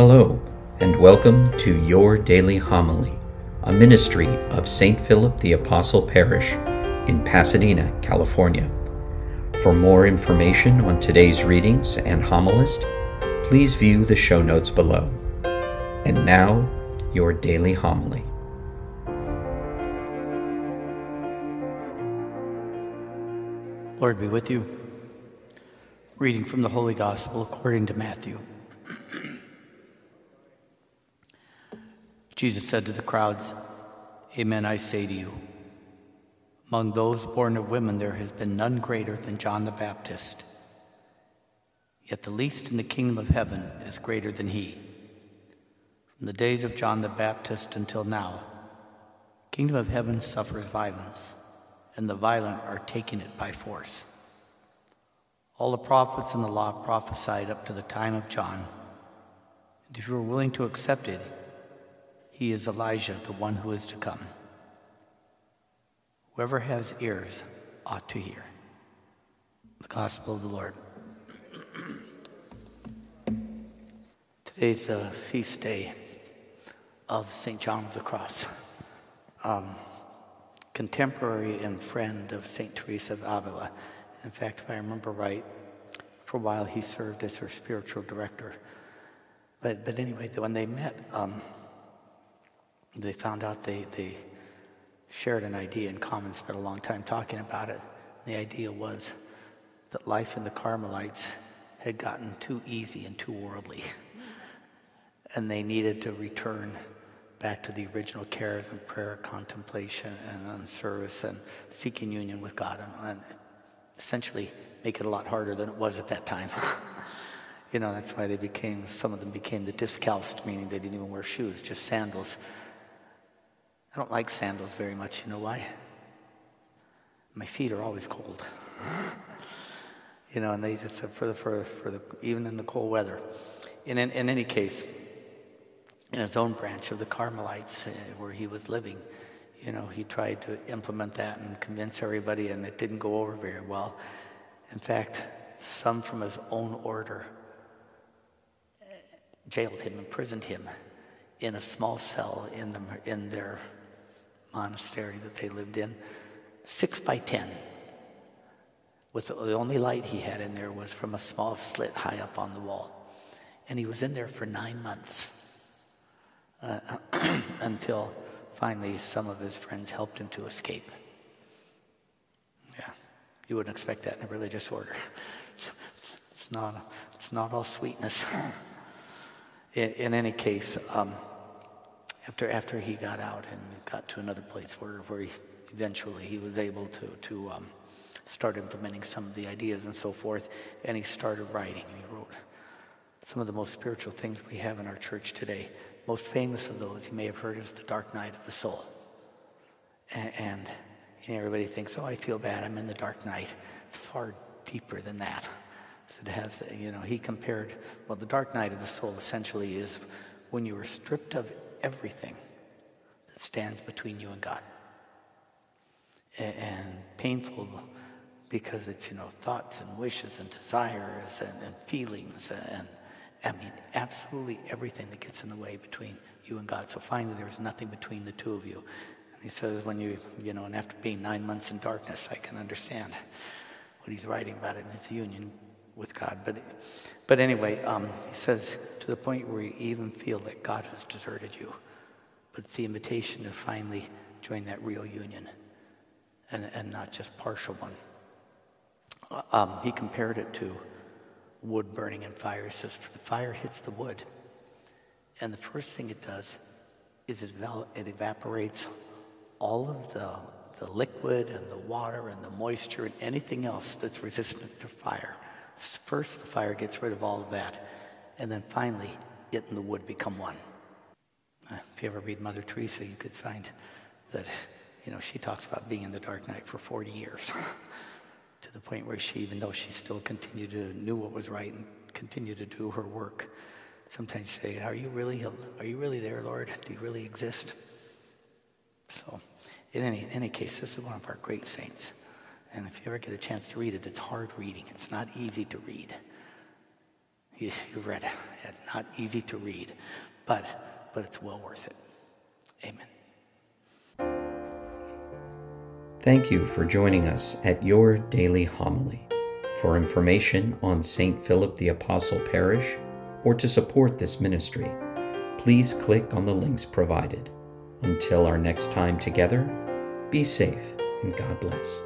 Hello, and welcome to Your Daily Homily, a ministry of St. Philip the Apostle Parish in Pasadena, California. For more information on today's readings and homilist, please view the show notes below. And now, your daily homily. Lord be with you. Reading from the Holy Gospel according to Matthew. Jesus said to the crowds, Amen, I say to you. Among those born of women, there has been none greater than John the Baptist. Yet the least in the kingdom of heaven is greater than he. From the days of John the Baptist until now, kingdom of heaven suffers violence, and the violent are taking it by force. All the prophets and the law prophesied up to the time of John. And if you are willing to accept it, he is Elijah, the one who is to come. Whoever has ears ought to hear. The Gospel of the Lord. Today's a feast day of St. John of the Cross, um, contemporary and friend of St. Teresa of Avila. In fact, if I remember right, for a while he served as her spiritual director. But, but anyway, when they met, um, they found out they, they shared an idea in common, spent a long time talking about it. The idea was that life in the Carmelites had gotten too easy and too worldly, and they needed to return back to the original cares and prayer, contemplation, and service, and seeking union with God, and, and essentially make it a lot harder than it was at that time. you know, that's why they became, some of them became the discalced, meaning they didn't even wear shoes, just sandals. I don't like sandals very much. You know why? My feet are always cold. you know, and they just for the for for the even in the cold weather. In in, in any case, in his own branch of the Carmelites uh, where he was living, you know, he tried to implement that and convince everybody, and it didn't go over very well. In fact, some from his own order uh, jailed him, imprisoned him in a small cell in, the, in their monastery that they lived in, six by ten. With the, the only light he had in there was from a small slit high up on the wall. And he was in there for nine months uh, until finally some of his friends helped him to escape. Yeah, you wouldn't expect that in a religious order. it's, not, it's not all sweetness. in, in any case, um, after, after he got out and got to another place where, where he, eventually he was able to, to um, start implementing some of the ideas and so forth, and he started writing. He wrote some of the most spiritual things we have in our church today. Most famous of those you may have heard is The Dark Night of the Soul. And, and you know, everybody thinks, oh, I feel bad, I'm in the dark night. It's far deeper than that. It has, you know, he compared, well, the dark night of the soul essentially is when you are stripped of everything that stands between you and God. And painful because it's, you know, thoughts and wishes and desires and, and feelings and, I mean, absolutely everything that gets in the way between you and God. So finally, there's nothing between the two of you. And he says, when you, you know, and after being nine months in darkness, I can understand what he's writing about it in his union with God. But, but anyway, um, he says to the point where you even feel that God has deserted you. But it's the invitation to finally join that real union and, and not just partial one. Um, he compared it to wood burning in fire. He says, the fire hits the wood. And the first thing it does is it, it evaporates all of the, the liquid and the water and the moisture and anything else that's resistant to fire. First, the fire gets rid of all of that, and then finally, it and the wood become one. Uh, if you ever read Mother Teresa, you could find that, you know, she talks about being in the dark night for 40 years, to the point where she, even though she still continued to knew what was right and continued to do her work, sometimes say, "Are you really, are you really there, Lord? Do you really exist?" So, in any, in any case, this is one of our great saints. And if you ever get a chance to read it, it's hard reading. It's not easy to read. you, you read it. Not easy to read, but, but it's well worth it. Amen. Thank you for joining us at your daily homily. For information on St. Philip the Apostle Parish or to support this ministry, please click on the links provided. Until our next time together, be safe and God bless.